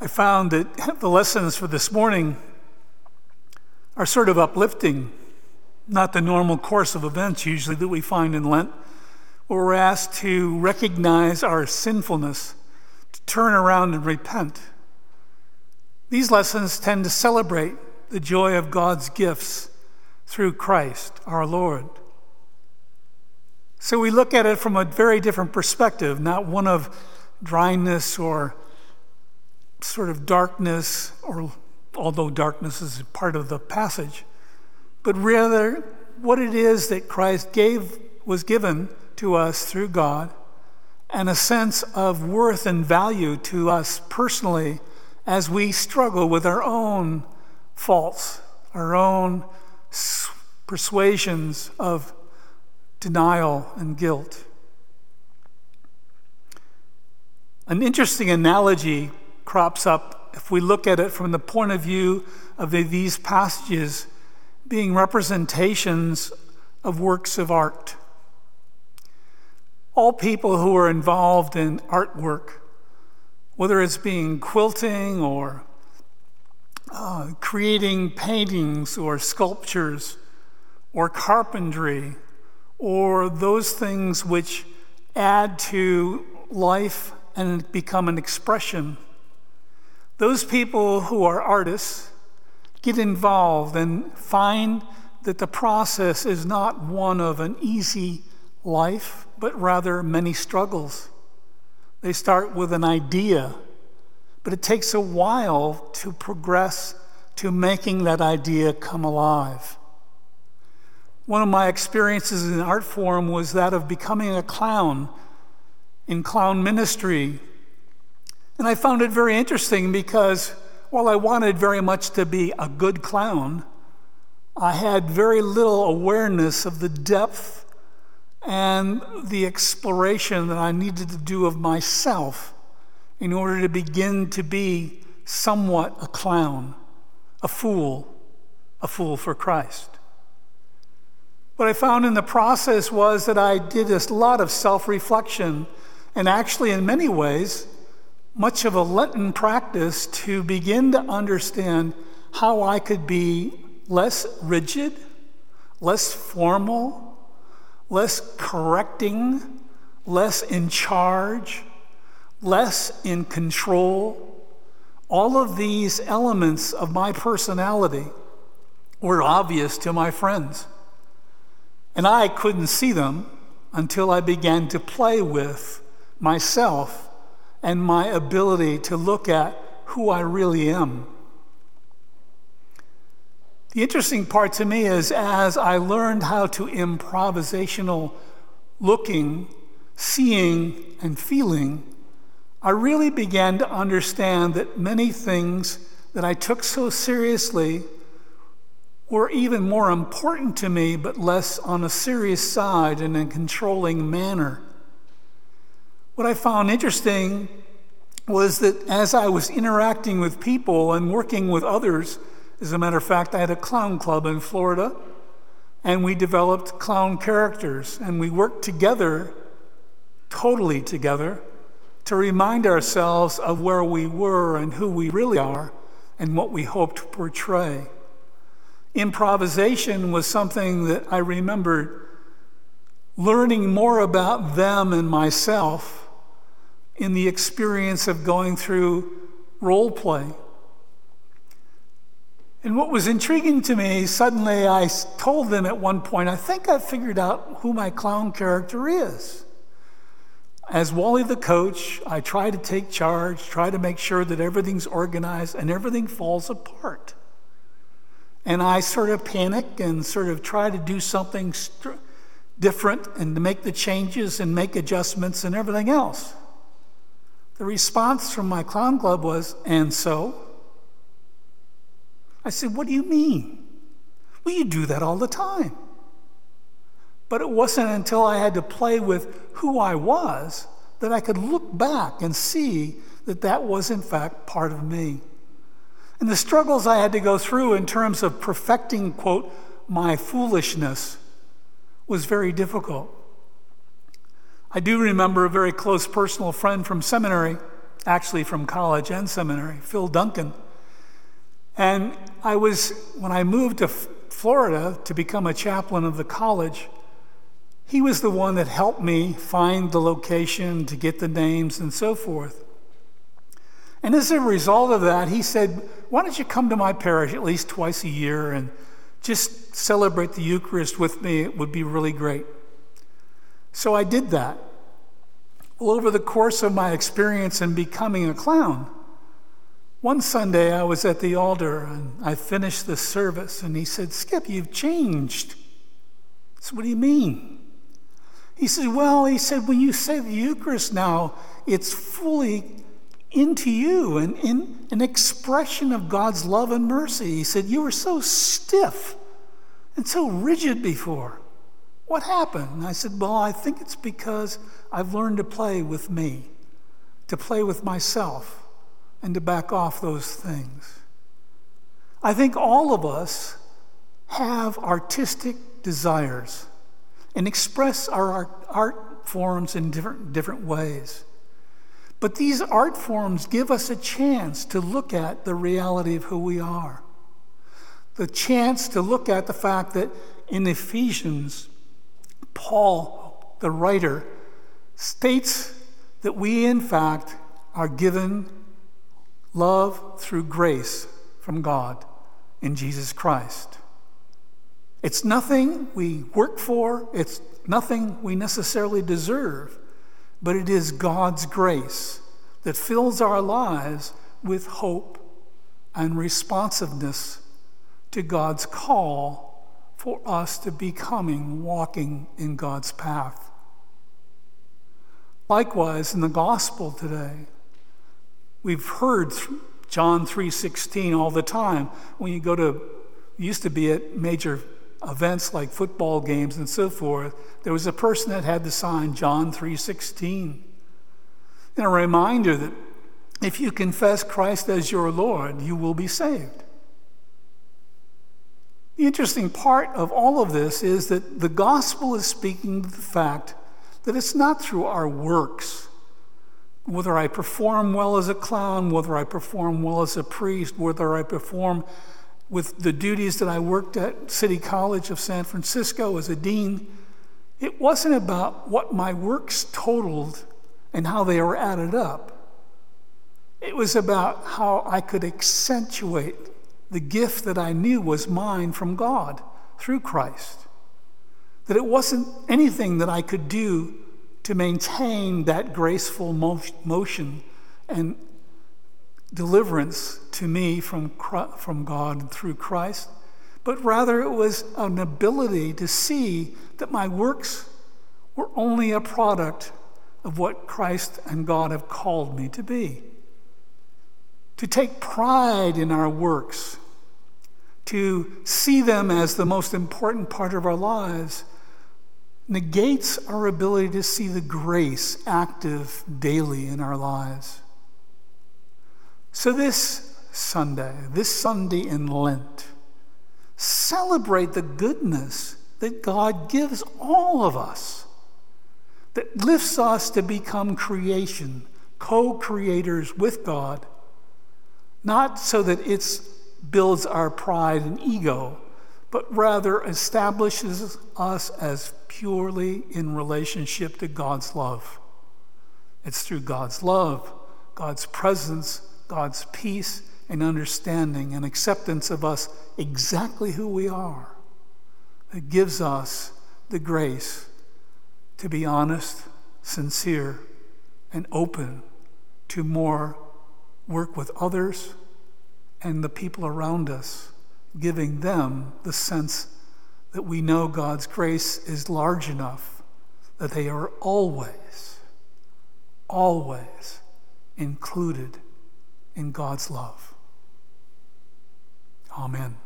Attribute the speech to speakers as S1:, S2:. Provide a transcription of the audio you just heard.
S1: I found that the lessons for this morning are sort of uplifting, not the normal course of events usually that we find in Lent, where we're asked to recognize our sinfulness, to turn around and repent. These lessons tend to celebrate the joy of God's gifts through Christ our Lord. So we look at it from a very different perspective, not one of dryness or sort of darkness, or although darkness is part of the passage, but rather what it is that Christ gave was given to us through God and a sense of worth and value to us personally as we struggle with our own faults, our own persuasions of denial and guilt. An interesting analogy crops up if we look at it from the point of view of these passages being representations of works of art. All people who are involved in artwork, whether it's being quilting or uh, creating paintings or sculptures or carpentry or those things which add to life and become an expression those people who are artists get involved and find that the process is not one of an easy life, but rather many struggles. They start with an idea, but it takes a while to progress to making that idea come alive. One of my experiences in art form was that of becoming a clown in clown ministry and I found it very interesting because while I wanted very much to be a good clown, I had very little awareness of the depth and the exploration that I needed to do of myself in order to begin to be somewhat a clown, a fool, a fool for Christ. What I found in the process was that I did a lot of self reflection, and actually, in many ways, much of a Lenten practice to begin to understand how I could be less rigid, less formal, less correcting, less in charge, less in control. All of these elements of my personality were obvious to my friends. And I couldn't see them until I began to play with myself and my ability to look at who I really am. The interesting part to me is as I learned how to improvisational looking, seeing, and feeling, I really began to understand that many things that I took so seriously were even more important to me, but less on a serious side in a controlling manner. What I found interesting was that as I was interacting with people and working with others, as a matter of fact, I had a clown club in Florida, and we developed clown characters, and we worked together, totally together, to remind ourselves of where we were and who we really are and what we hope to portray. Improvisation was something that I remembered learning more about them and myself in the experience of going through role play. And what was intriguing to me, suddenly I told them at one point, I think I figured out who my clown character is. As Wally the coach, I try to take charge, try to make sure that everything's organized and everything falls apart. And I sort of panic and sort of try to do something st- different and to make the changes and make adjustments and everything else. The response from my clown club was, and so? I said, What do you mean? Well, you do that all the time. But it wasn't until I had to play with who I was that I could look back and see that that was, in fact, part of me. And the struggles I had to go through in terms of perfecting, quote, my foolishness was very difficult. I do remember a very close personal friend from seminary actually from college and seminary, Phil Duncan. And I was, when I moved to Florida to become a chaplain of the college, he was the one that helped me find the location, to get the names, and so forth. And as a result of that, he said, Why don't you come to my parish at least twice a year and just celebrate the Eucharist with me? It would be really great. So I did that. Well, over the course of my experience in becoming a clown, one Sunday I was at the altar and I finished the service, and he said, Skip, you've changed. Said, What do you mean? He said, Well, he said, when you say the Eucharist now, it's fully into you and in an expression of God's love and mercy. He said, You were so stiff and so rigid before. What happened? And I said, Well, I think it's because I've learned to play with me, to play with myself, and to back off those things. I think all of us have artistic desires and express our art, art forms in different, different ways. But these art forms give us a chance to look at the reality of who we are. The chance to look at the fact that in Ephesians, Paul, the writer, states that we, in fact, are given love through grace from God in Jesus Christ. It's nothing we work for, it's nothing we necessarily deserve, but it is God's grace that fills our lives with hope and responsiveness to God's call for us to becoming walking in God's path. Likewise, in the gospel today, we've heard John 3:16 all the time when you go to used to be at major events like football games and so forth, there was a person that had the sign John 3:16. And a reminder that if you confess Christ as your Lord, you will be saved. The interesting part of all of this is that the gospel is speaking to the fact that it's not through our works, whether I perform well as a clown, whether I perform well as a priest, whether I perform with the duties that I worked at City College of San Francisco as a dean, it wasn't about what my works totaled and how they were added up. It was about how I could accentuate the gift that I knew was mine from God through Christ. That it wasn't anything that I could do to maintain that graceful motion and deliverance to me from, from God through Christ, but rather it was an ability to see that my works were only a product of what Christ and God have called me to be to take pride in our works, to see them as the most important part of our lives, negates our ability to see the grace active daily in our lives. So, this Sunday, this Sunday in Lent, celebrate the goodness that God gives all of us, that lifts us to become creation, co creators with God not so that it builds our pride and ego, but rather establishes us as purely in relationship to God's love. It's through God's love, God's presence, God's peace, and understanding and acceptance of us exactly who we are that gives us the grace to be honest, sincere, and open to more work with others and the people around us, giving them the sense that we know God's grace is large enough that they are always, always included in God's love. Amen.